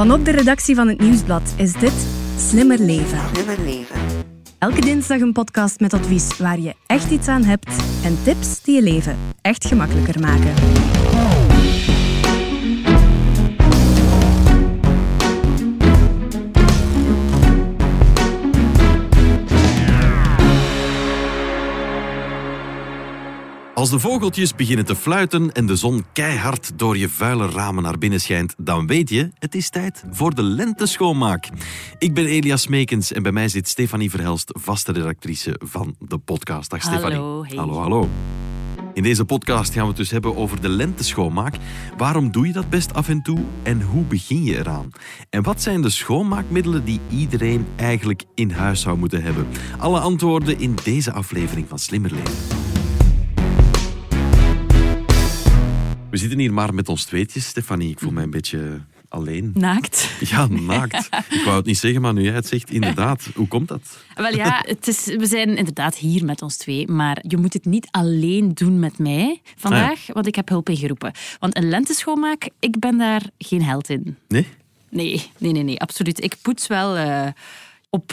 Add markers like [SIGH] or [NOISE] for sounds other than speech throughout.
Vanop de redactie van het Nieuwsblad is dit Slimmer Leven. Slimmer leven. Elke dinsdag een podcast met advies waar je echt iets aan hebt en tips die je leven echt gemakkelijker maken. Als de vogeltjes beginnen te fluiten en de zon keihard door je vuile ramen naar binnen schijnt, dan weet je, het is tijd voor de lenteschoonmaak. Ik ben Elias Meekens en bij mij zit Stefanie Verhelst, vaste redactrice van de podcast. Dag Stefanie. Hallo, hey. Hallo, hallo. In deze podcast gaan we het dus hebben over de lenteschoonmaak. Waarom doe je dat best af en toe en hoe begin je eraan? En wat zijn de schoonmaakmiddelen die iedereen eigenlijk in huis zou moeten hebben? Alle antwoorden in deze aflevering van Slimmer Leven. We zitten hier maar met ons tweetjes, Stefanie. Ik voel mij een beetje alleen. Naakt. Ja, naakt. [LAUGHS] Ik wou het niet zeggen, maar nu jij het zegt, inderdaad. Hoe komt dat? Wel ja, het is, we zijn inderdaad hier met ons twee, maar je moet het niet alleen doen met mij vandaag, want ik heb hulp ingeroepen. Want een lenteschoonmaak, ik ben daar geen held in. Nee? Nee, nee, nee, nee absoluut. Ik poets wel eh, op,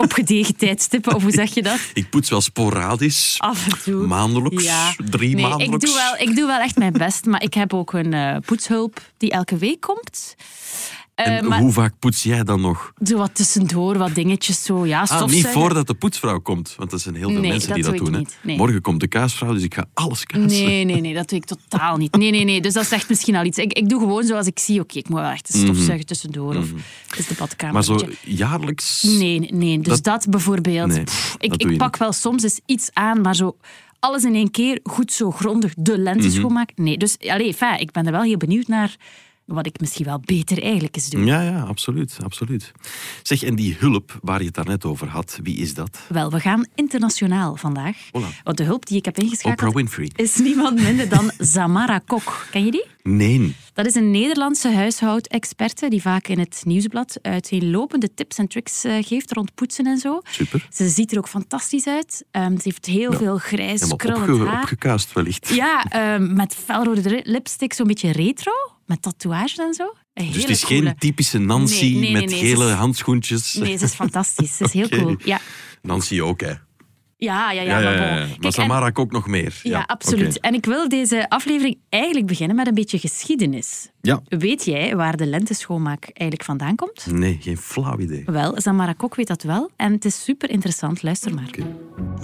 op gedegen tijdstippen, of hoe zeg je dat? Ik poets wel sporadisch. Af en toe. Maandelijks, Ja. drie nee, maandelijks. Ik doe, wel, ik doe wel echt mijn best, maar ik heb ook een eh, poetshulp die elke week komt. Eh, En maar hoe vaak poets jij dan nog? zo wat tussendoor, wat dingetjes zo. Ja, Ah, niet voordat de poetsvrouw komt, want er zijn heel veel Nee, mensen dat die dat doe doen. hè. niet. Nee. Morgen komt de kaasvrouw, dus ik ga alles kaatsen. Nee, nee, nee, dat doe ik totaal niet. Nee, nee, nee. Dus dat zegt misschien al iets. Ik, ik doe gewoon zoals ik zie, oké, ik moet wel echt een stofzuigen tussendoor. Of is de badkamer. Mhm. Maar zo jaarlijks... Nee, nee. Dus Dat- dat, bijvoorbeeld. Nee, pff, dat ik ik pak niet. wel soms eens iets aan, maar zo alles in één keer, goed zo grondig, de lente Mhm. schoonmaak. Nee, dus allee, fijn, ik ben er wel heel benieuwd naar wat ik misschien wel beter eigenlijk eens doe. Ja, ja, absoluut, absoluut. Zeg, en die hulp waar je het daarnet over had, wie is dat? Wel, we gaan internationaal vandaag. Voilà. Want de hulp die ik heb ingeschakeld Oprah Winfrey. is niemand minder dan [LAUGHS] Zamara Kok. Ken je die? Nee. Dat is een Nederlandse huishoudexperte die vaak in het nieuwsblad uiteenlopende tips en tricks eh, geeft rond poetsen en zo. Super. Ze ziet er ook fantastisch uit. Ehm, ze heeft heel veel grijs, krullend opge haar. opgekuist wellicht. Ja, ehm, met felrode lipstick, zo'n beetje retro, met tatoeages en zo. Een Dus hele het is coole. geen typische Nancy Nee, nee, nee, met nee, gele is- handschoentjes. Nee, ze is fantastisch. Ze is heel [LAUGHS] cool. Ja, Nancy ook, hè? ja, ja. ja, Ja, ja, maar ja. Kijk, Maar en- Samara ook nog meer. Ja, absoluut. En ik wil deze aflevering eigenlijk beginnen met een beetje geschiedenis. Ja. Weet jij waar de lenteschoonmaak eigenlijk vandaan komt? Nee, geen flauw idee. Wel, Samara Kok weet dat wel. En het is super interessant. Luister maar.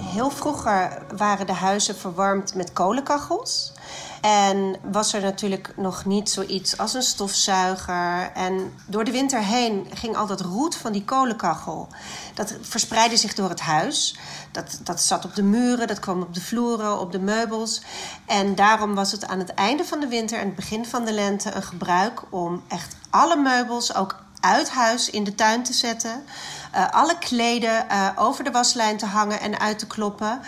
Heel vroeger waren de huizen verwarmd met kolenkachels. En was er natuurlijk nog niet zoiets als een stofzuiger. En door de winter heen ging al dat roet van die kolenkachel. Dat verspreidde zich door het huis. Dat, dat zat op de muren, dat kwam op de vloeren, op de meubels. En daarom was het aan het einde van de winter en het begin van de lente een gebruik om echt alle meubels ook uit huis in de tuin te zetten. Eh, alle kleden eh, over de waslijn te hangen en uit te kloppen.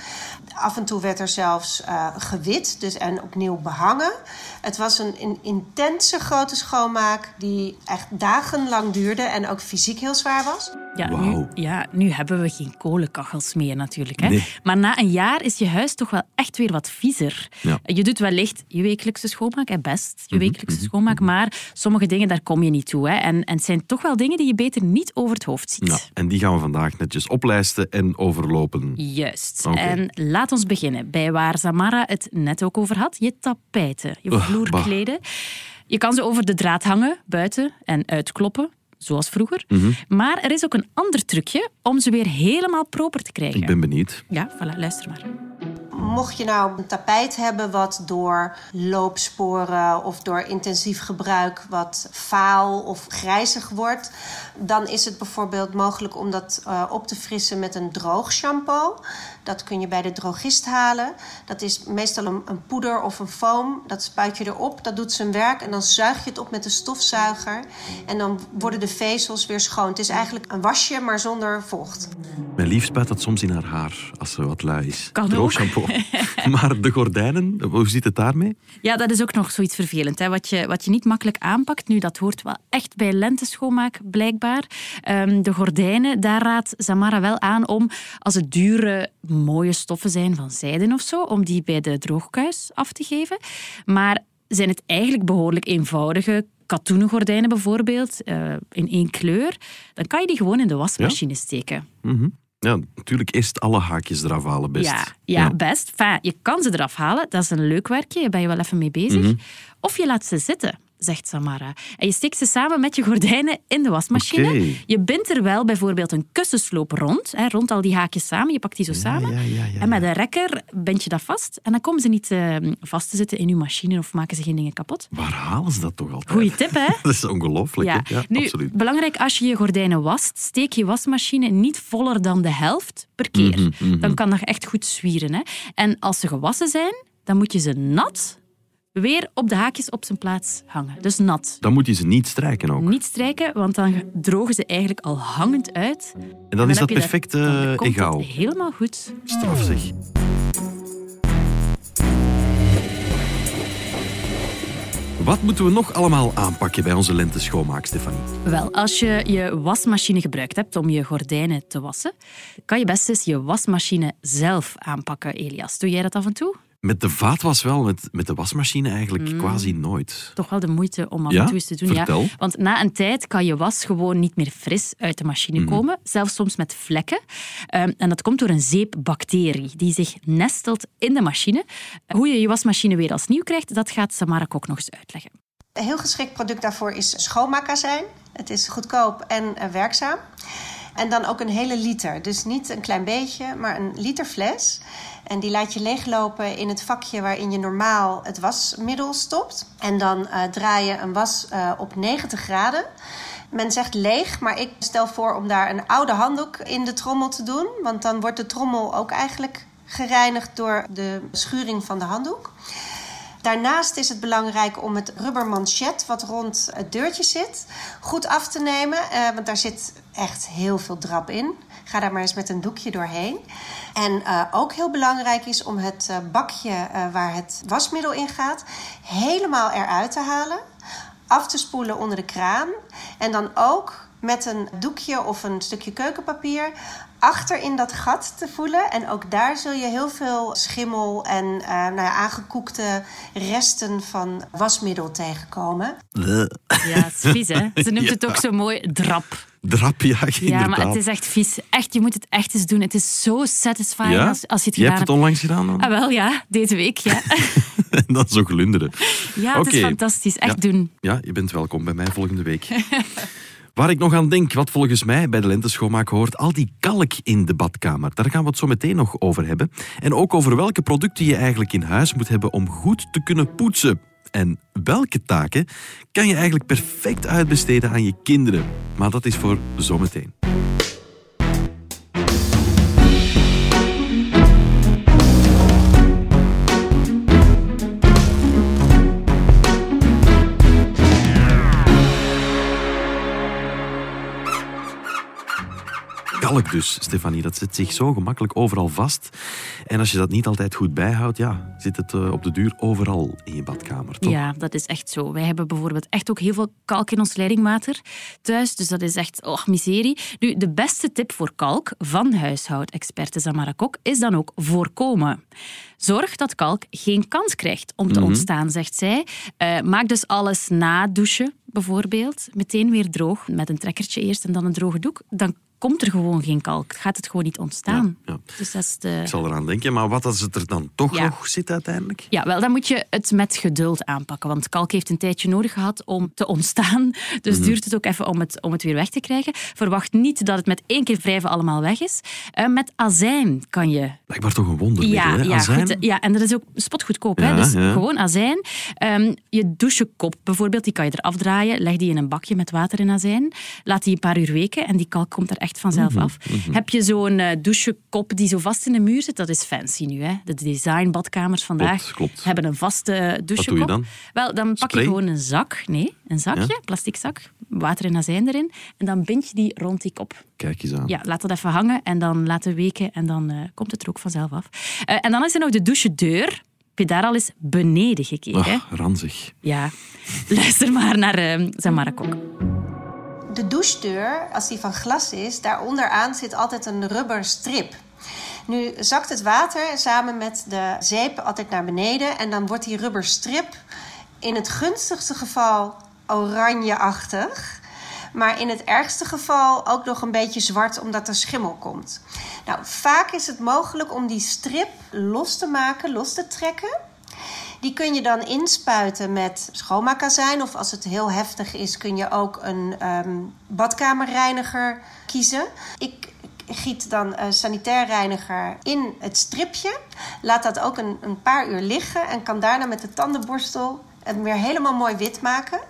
Af en toe werd er zelfs eh, gewit dus, en opnieuw behangen. Het was een, een intense grote schoonmaak die echt dagenlang duurde en ook fysiek heel zwaar was. Ja, nu, ja, nu hebben we geen kolenkachels meer natuurlijk. Hè? Nee. Maar na een jaar is je huis toch wel echt weer wat viezer. Ja. Je doet wellicht je wekelijkse schoonmaak, hè, best Mhm, je wekelijkse schoonmaak, maar sommige dingen, daar kom je niet toe. Hè? En, en het zijn toch wel dingen die je beter niet over het hoofd ziet. Ja, en die gaan we vandaag netjes oplijsten en overlopen. Juist. Oké. En laat ons beginnen bij waar Samara het net ook over had. Je tapijten, je Ugh, vloerkleden. Je kan ze over de draad hangen, buiten en uitkloppen, zoals vroeger. Mhm. Maar er is ook een ander trucje om ze weer helemaal proper te krijgen. Ik ben benieuwd. Ja, voilà, luister maar. Mocht je nou een tapijt hebben wat door loopsporen of door intensief gebruik wat vaal of grijzig wordt, dan is het bijvoorbeeld mogelijk om dat eh, op te frissen met een droog shampoo. Dat kun je bij de drogist halen. Dat is meestal een, een poeder of een foam. Dat spuit je erop, dat doet zijn werk en dan zuig je het op met een stofzuiger. En dan worden de vezels weer schoon. Het is eigenlijk een wasje, maar zonder vocht. Mijn lief spuit dat soms in haar haar als ze wat lui is. Kan Droog ook. shampoo. [LAUGHS] maar de gordijnen, hoe zit het daarmee? Ja, dat is ook nog zoiets vervelend. Hè? Wat, je, wat je niet makkelijk aanpakt, nu dat hoort wel echt bij lenteschoonmaak blijkbaar. Ehm, de gordijnen, daar raadt Samara wel aan om, als het dure, mooie stoffen zijn van zijden of zo, om die bij de droogkuis af te geven. Maar zijn het eigenlijk behoorlijk eenvoudige katoenen gordijnen bijvoorbeeld, uh, in één kleur, dan kan je die gewoon in de wasmachine steken. Mhm. Ja, natuurlijk eerst alle haakjes eraf halen best. Ja, ja, best. Enfin, je kan ze eraf halen, dat is een leuk werkje, daar ben je wel even mee bezig. Mhm. Of je laat ze zitten zegt Samara. En je steekt ze samen met je gordijnen in de wasmachine. Je bindt er wel bijvoorbeeld een kussensloop rond, hè, rond al die haakjes samen. Je pakt die zo samen. en met een rekker bind je dat vast. En dan komen ze niet uh, vast te zitten in je machine of maken ze geen dingen kapot. Waar halen ze dat toch altijd? Goeie tip, hè? [LAUGHS] dat is ongelooflijk. Ja. nu, absoluut. belangrijk, als je je gordijnen wast, steek je wasmachine niet voller dan de helft per keer. Mhm, mhm. Dan kan dat echt goed zwieren. Hè? En als ze gewassen zijn, dan moet je ze nat weer op de haakjes op zijn plaats hangen. Dus nat. Dan moet je ze niet strijken ook. Niet strijken, want dan drogen ze eigenlijk al hangend uit. En dan, is dat perfect uh, egaal. Helemaal goed. Straf zeg. Wat moeten we nog allemaal aanpakken bij onze lente schoonmaak, Stefanie? Wel, als je je wasmachine gebruikt hebt om je gordijnen te wassen, kan je best eens je wasmachine zelf aanpakken, Elias. Doe jij dat af en toe? Met de vaatwas wel, met, met de wasmachine eigenlijk mm. quasi nooit. Toch wel de moeite om af en toe eens te doen. Vertel. Ja. Want na een tijd kan je was gewoon niet meer fris uit de machine mm. komen. Zelfs soms met vlekken. Um, en dat komt door een zeepbacterie die zich nestelt in de machine. Hoe je je wasmachine weer als nieuw krijgt, dat gaat Samara ook nog eens uitleggen. Een heel geschikt product daarvoor is schoonmaakazijn. Het is goedkoop en uh, werkzaam. En dan ook een hele liter. Dus niet een klein beetje, maar een liter fles. En die laat je leeglopen in het vakje waarin je normaal het wasmiddel stopt. En dan uh, draai je een was uh, op 90 graden. Men zegt leeg, maar ik stel voor om daar een oude handdoek in de trommel te doen. Want dan wordt de trommel ook eigenlijk gereinigd door de schuring van de handdoek. Daarnaast is het belangrijk om het rubbermanchet wat rond het deurtje zit goed af te nemen. Uh, want daar zit echt heel veel drap in. Ga daar maar eens met een doekje doorheen. En uh, ook heel belangrijk is om het uh, bakje waar het wasmiddel in gaat helemaal eruit te halen. Af te spoelen onder de kraan. En dan ook met een doekje of een stukje keukenpapier achter in dat gat te voelen. En ook daar zul je heel veel schimmel en uh, nou ja, aangekoekte resten van wasmiddel tegenkomen. Ja, het is vies hè? Ze noemt het ook zo mooi drap. Drap, ja, Ja, maar het is echt vies. Echt, je moet het echt eens doen. Het is zo satisfying als, als je het je hebt. het onlangs gedaan dan? Ah, wel, ja. Deze week, ja. [LAUGHS] dat is ook glunderen. Ja, het is fantastisch. Echt doen. Ja, je bent welkom bij mij volgende week. [LAUGHS] Waar ik nog aan denk, wat volgens mij bij de lenteschoonmaak hoort, al die kalk in de badkamer. Daar gaan we het zo meteen nog over hebben. En ook over welke producten je eigenlijk in huis moet hebben om goed te kunnen poetsen. En welke taken kan je eigenlijk perfect uitbesteden aan je kinderen. Maar dat is voor zometeen. Kalk dus, Stefanie. Dat zit zich zo gemakkelijk overal vast. En als je dat niet altijd goed bijhoudt, ja, zit het eh, op de duur overal in je badkamer, toch? Ja, dat is echt zo. Wij hebben bijvoorbeeld echt ook heel veel kalk in ons leidingwater thuis. Dus dat is echt, oh, miserie. Nu, de beste tip voor kalk van huishoudexperte Samara Kok is dan ook voorkomen. Zorg dat kalk geen kans krijgt om te mhm. ontstaan, zegt zij. Uh, maak dus alles na douchen, bijvoorbeeld, meteen weer droog. Met een trekkertje eerst en dan een droge doek. Dan komt er gewoon geen kalk. Gaat het gewoon niet ontstaan. Ja, Dus dat is de... Ik zal eraan denken, maar wat als het er dan toch nog zit uiteindelijk? Ja, wel, dan moet je het met geduld aanpakken. Want kalk heeft een tijdje nodig gehad om te ontstaan. Dus mm duurt het ook even om het, om het weer weg te krijgen. Verwacht niet dat het met één keer wrijven allemaal weg is. Uh, met azijn kan je... Blijkbaar toch een wondermiddel, ja? Ja, goed, ja, en dat is ook spotgoedkoop. hè? Dus gewoon azijn. Um, je douchekop bijvoorbeeld, die kan je eraf draaien. Leg die in een bakje met water en azijn. Laat die een paar uur weken en die kalk komt er echt vanzelf mhm, af. Mhm. Heb je zo'n uh, douchekop die zo vast in de muur zit? Dat is fancy nu. Hè? De designbadkamers vandaag hebben een vaste douchekop. Wat doe je dan? Wel, dan pak je gewoon een zak. Nee, een zakje, ja? plastic zak. Water en azijn erin. En dan bind je die rond die kop. Kijk eens aan. Ja, laat dat even hangen en dan laten weken en dan uh, komt het er ook vanzelf af. Uh, en dan is er nog de douchedeur. Heb je daar al eens beneden gekeken? Ach, ranzig. Ja. [LAUGHS] Luister maar naar uh, Samara Kok de douchedeur, als die van glas is, daaronderaan zit altijd een rubber strip. Nu zakt het water samen met de zeep altijd naar beneden en dan wordt die rubber strip in het gunstigste geval oranjeachtig. Maar in het ergste geval ook nog een beetje zwart omdat er schimmel komt. Nou, vaak is het mogelijk om die strip los te maken, los te trekken. Die kun je dan inspuiten met schoonmaakazijn. Of als het heel heftig is, kun je ook een ehm, badkamerreiniger kiezen. Ik giet dan uh, sanitair reiniger in het stripje. Laat dat ook een, een paar uur liggen. En kan daarna met de tandenborstel het weer helemaal mooi wit maken.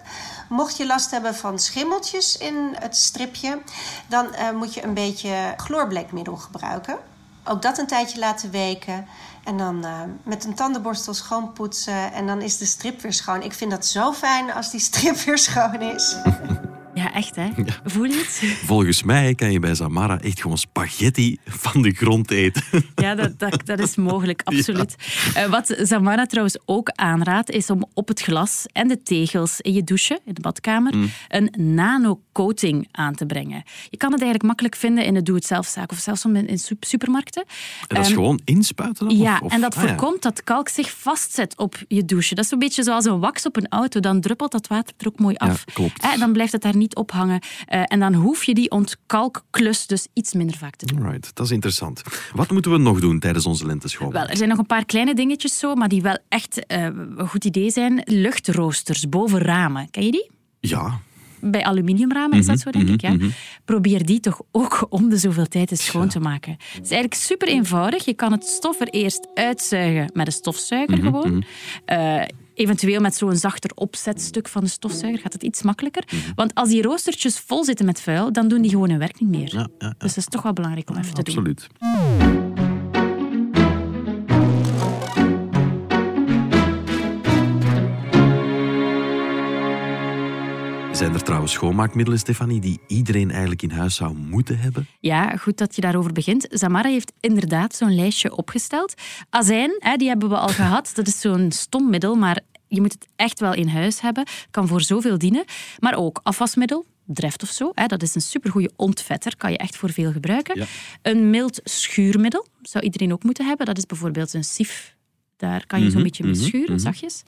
Mocht je last hebben van schimmeltjes in het stripje, dan uh, moet je een beetje chloorbleekmiddel gebruiken. Ook dat een tijdje laten weken. En dan uh, met een tandenborstel schoon poetsen. En dan is de strip weer schoon. Ik vind dat zo fijn als die strip weer schoon is. [LAUGHS] Ja, echt hè? Voel je het? [LAUGHS] Volgens mij kan je bij Samara echt gewoon spaghetti van de grond eten. [LAUGHS] Ja, dat, dat, dat is mogelijk, [LAUGHS] absoluut. Ja. Uh, wat Samara trouwens ook aanraadt, is om op het glas en de tegels in je douche, in de badkamer, mm. een nano-coating aan te brengen. Je kan het eigenlijk makkelijk vinden in de doe-het-zelfzaak of zelfs in supermarkten. En dat is um, gewoon inspuiten? Dan, ja, of, en dat ah, voorkomt dat kalk zich vastzet op je douche. Dat is een beetje zoals een wax op een auto. Dan druppelt dat water er ook mooi af. Ja, klopt. En dan blijft het daar niet ophangen. Uh, en dan hoef je die ontkalkklus dus iets minder vaak te doen. Right, dat is interessant. Wat moeten we nog doen tijdens onze lenteschool? Wel, er zijn nog een paar kleine dingetjes zo, maar die wel echt uh, een goed idee zijn. Luchtroosters boven ramen. Ken je die? Ja. Bij aluminiumramen is dat zo, denk ik. Ja? mm -hmm. Probeer die toch ook om de zoveel tijd eens schoon ja. te maken. Het is eigenlijk super eenvoudig. Je kan het stof er eerst uitzuigen met een stofzuiger gewoon. Uh, Eventueel met zo'n zachter opzetstuk van de stofzuiger gaat het iets makkelijker. Mhm. Want als die roostertjes vol zitten met vuil, dan doen die gewoon hun werk niet meer. Ja, ja, ja. Dus dat is toch wel belangrijk om even te Absoluut. Zijn er trouwens schoonmaakmiddelen, Stefanie, die iedereen eigenlijk in huis zou moeten hebben? Ja, goed dat je daarover begint. Zamara heeft inderdaad zo'n lijstje opgesteld. Azijn, hè, die hebben we al gehad. Dat is zo'n stom middel, maar je moet het echt wel in huis hebben. Kan voor zoveel dienen. Maar ook afwasmiddel, Dreft of zo. Hè. Dat is een supergoeie ontvetter. Kan je echt voor veel gebruiken. Ja. Een mild schuurmiddel zou iedereen ook moeten hebben. Dat is bijvoorbeeld een sief. Daar kan je zo'n Mhm, beetje mee mhm, schuren, mhm. zachtjes.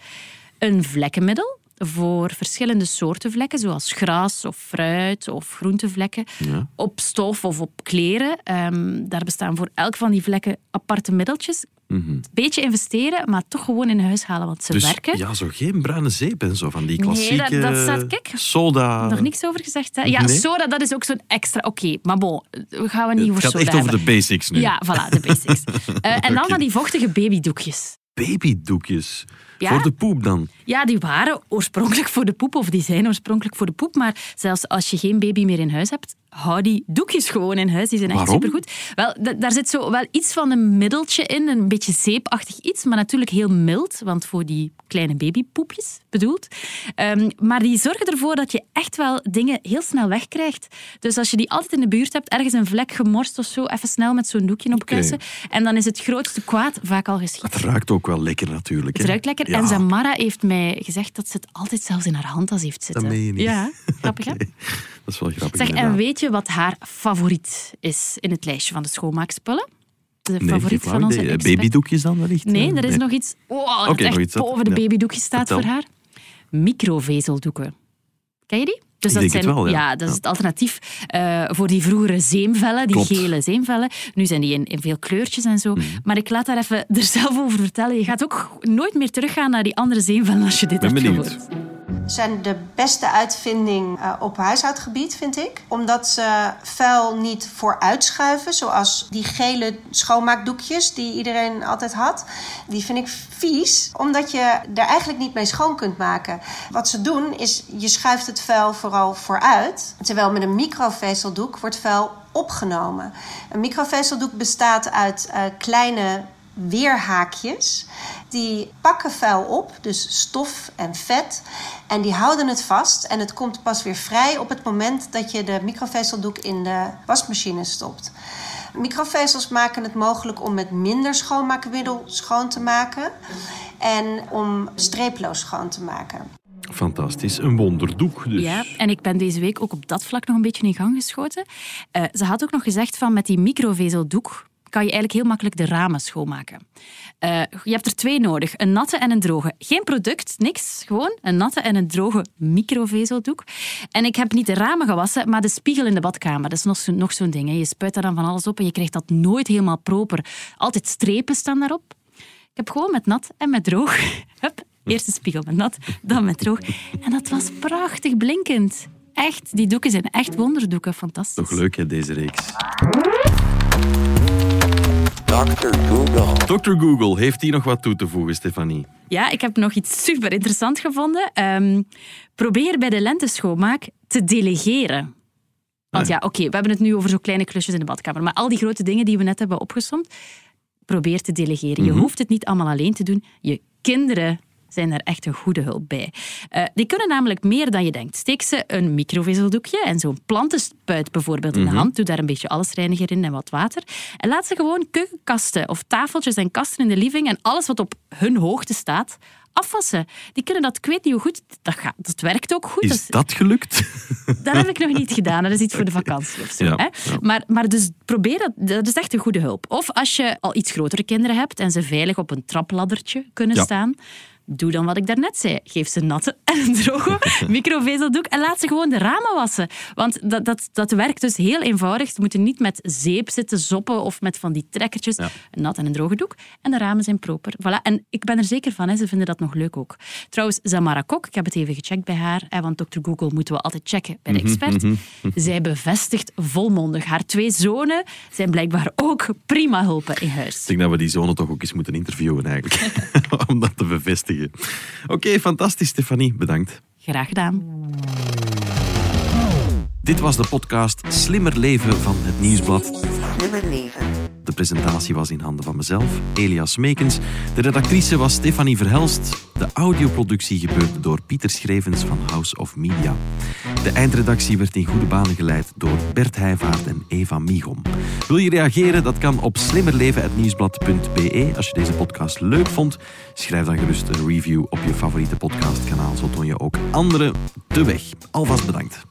Een vlekkenmiddel voor verschillende soorten vlekken, zoals gras of fruit of groentevlekken. Ja. Op stof of op kleren. Ehm, daar bestaan voor elk van die vlekken aparte middeltjes. Mhm. Beetje investeren, maar toch gewoon in huis halen, want ze Dus werken. ja, zo geen bruine zeep en zo van die Nee, klassieke dat- dat staat- kijk. soda. Nog niks over gezegd. Hè? Ja, Nee. soda, dat is ook zo'n extra. Oké, maar bon, we gaan we niet Het over gaat soda echt over hebben. de basics nu. Ja, voilà, de basics. [LAUGHS] Eh, en dan Oké. van die vochtige babydoekjes. Babydoekjes. Ja? Voor de poep dan. Ja, die waren oorspronkelijk voor de poep, of die zijn oorspronkelijk voor de poep. Maar zelfs als je geen baby meer in huis hebt, hou die doekjes gewoon in huis. Die zijn echt Waarom? supergoed. Wel, daar zit zo wel iets van een middeltje in, een beetje zeepachtig iets, maar natuurlijk heel mild, want voor die kleine babypoepjes bedoeld. Ehm, maar die zorgen ervoor dat je echt wel dingen heel snel wegkrijgt. Dus als je die altijd in de buurt hebt, ergens een vlek gemorst of zo, even snel met zo'n doekje opkuisen. En dan is het grootste kwaad vaak al geschied. Het ruikt ook wel lekker natuurlijk. Het ruikt lekker. Ja. En Zamara heeft mij gezegd dat ze het altijd zelfs in haar handtas heeft zitten. Dat meen je niet. Ja, [LAUGHS] grappig hè? Dat is wel grappig. Zeg, en weet je wat haar favoriet is in het lijstje van de schoonmaakspullen? De Nee, favoriet van onze idee. Expert. Babydoekjes dan wellicht? Nee, Eh, er is nog iets oh, dat Oké, echt nog iets dat- boven de babydoekjes staat Vertel. voor haar. Microvezeldoeken. Ken je die? Dus Ik het wel, ja. dat is het alternatief eh, voor die vroegere zeemvellen, die Klopt. gele zeemvellen. Nu zijn die in, in veel kleurtjes en zo. Mhm. Maar ik laat daar even [LAUGHS] er zelf over vertellen. Je gaat ook nooit meer teruggaan naar die andere zeemvellen als je dit Ben hebt benieuwd. gehoord. Zijn de beste uitvinding eh, op huishoudgebied, vind ik. Omdat ze vuil niet vooruitschuiven, zoals die gele schoonmaakdoekjes die iedereen altijd had. Die vind ik vies, omdat je er eigenlijk niet mee schoon kunt maken. Wat ze doen is, je schuift het vuil vooral vooruit. Terwijl met een microvezeldoek wordt vuil opgenomen. Een microvezeldoek bestaat uit eh, kleine weerhaakjes. Die pakken vuil op, dus stof en vet. En die houden het vast. En het komt pas weer vrij op het moment dat je de microvezeldoek in de wasmachine stopt. Microvezels maken het mogelijk om met minder schoonmaakmiddel schoon te maken. En om streeploos schoon te maken. Fantastisch. Een wonderdoek dus. Ja, en ik ben deze week ook op dat vlak nog een beetje in gang geschoten. Eh, ze had ook nog gezegd van met die microvezeldoek kan je eigenlijk heel makkelijk de ramen schoonmaken. Uh, je hebt er twee nodig, een natte en een droge. Geen product, niks, gewoon een natte en een droge microvezeldoek. En ik heb niet de ramen gewassen, maar de spiegel in de badkamer. Dat is nog, zo, nog zo'n ding. Hè. Je spuit daar dan van alles op en je krijgt dat nooit helemaal proper. Altijd strepen staan daarop. Ik heb gewoon met nat en met droog. [LAUGHS] Hup, eerst de spiegel met nat, dan met droog. En dat was prachtig blinkend. Echt, die doeken zijn echt wonderdoeken. Fantastisch. Toch leuk, hè, deze reeks. Dr. Google. Dr. Google, heeft hier nog wat toe te voegen, Stefanie? Ja, ik heb nog iets super interessant gevonden. Um, probeer bij de lenteschoonmaak te delegeren. Want ja, oké, we hebben het nu over zo kleine klusjes in de badkamer. Maar al die grote dingen die we net hebben opgesomd, probeer te delegeren. Je mhm. hoeft het niet allemaal alleen te doen. Je kinderen zijn er echt een goede hulp bij. Uh, die kunnen namelijk meer dan je denkt. Steek ze een microvezeldoekje en zo'n plantenspuit bijvoorbeeld in de mhm. hand. Doe daar een beetje allesreiniger in en wat water. En laat ze gewoon keukenkasten of tafeltjes en kasten in de living en alles wat op hun hoogte staat, afwassen. Die kunnen dat, ik weet niet hoe goed, dat, gaat, dat werkt ook goed. Is dat gelukt? Dat heb ik nog niet gedaan. Dat is iets voor de vakantie of zo. hè? Maar, maar dus probeer dat, dat is echt een goede hulp. Of als je al iets grotere kinderen hebt en ze veilig op een trapladdertje kunnen staan, doe dan wat ik daarnet zei. Geef ze natte [LAUGHS] en een droge [LAUGHS] microvezeldoek en laat ze gewoon de ramen wassen. Want dat, dat, dat werkt dus heel eenvoudig. Ze moeten niet met zeep zitten zoppen of met van die trekkertjes. Een nat en een droge doek. En de ramen zijn proper. Voilà. En ik ben er zeker van, hè, ze vinden dat nog leuk ook. Trouwens, Zamara Kok, ik heb het even gecheckt bij haar, hè, want Dr. Google moeten we altijd checken bij de mhm, expert. Mhm. Zij bevestigt volmondig. Haar twee zonen zijn blijkbaar ook prima hulpen in huis. Ik denk dat we die zonen toch ook eens moeten interviewen eigenlijk. [LAUGHS] Om dat te bevestigen. Oké, fantastisch Stefanie, bedankt. Graag gedaan. Dit was de podcast Slimmer Leven van het Nieuwsblad. Slimmer Leven. De presentatie was in handen van mezelf, Elias Meekens. De redactrice was Stefanie Verhelst. De audioproductie gebeurde door Pieter Schrevens van House of Media. De eindredactie werd in goede banen geleid door Bert Heijvaart en Eva Migom. Wil je reageren? Dat kan op slimmerleven.nieuwsblad.be. Als je deze podcast leuk vond, schrijf dan gerust een review op je favoriete podcastkanaal. Zo toon je ook anderen de weg. Alvast bedankt.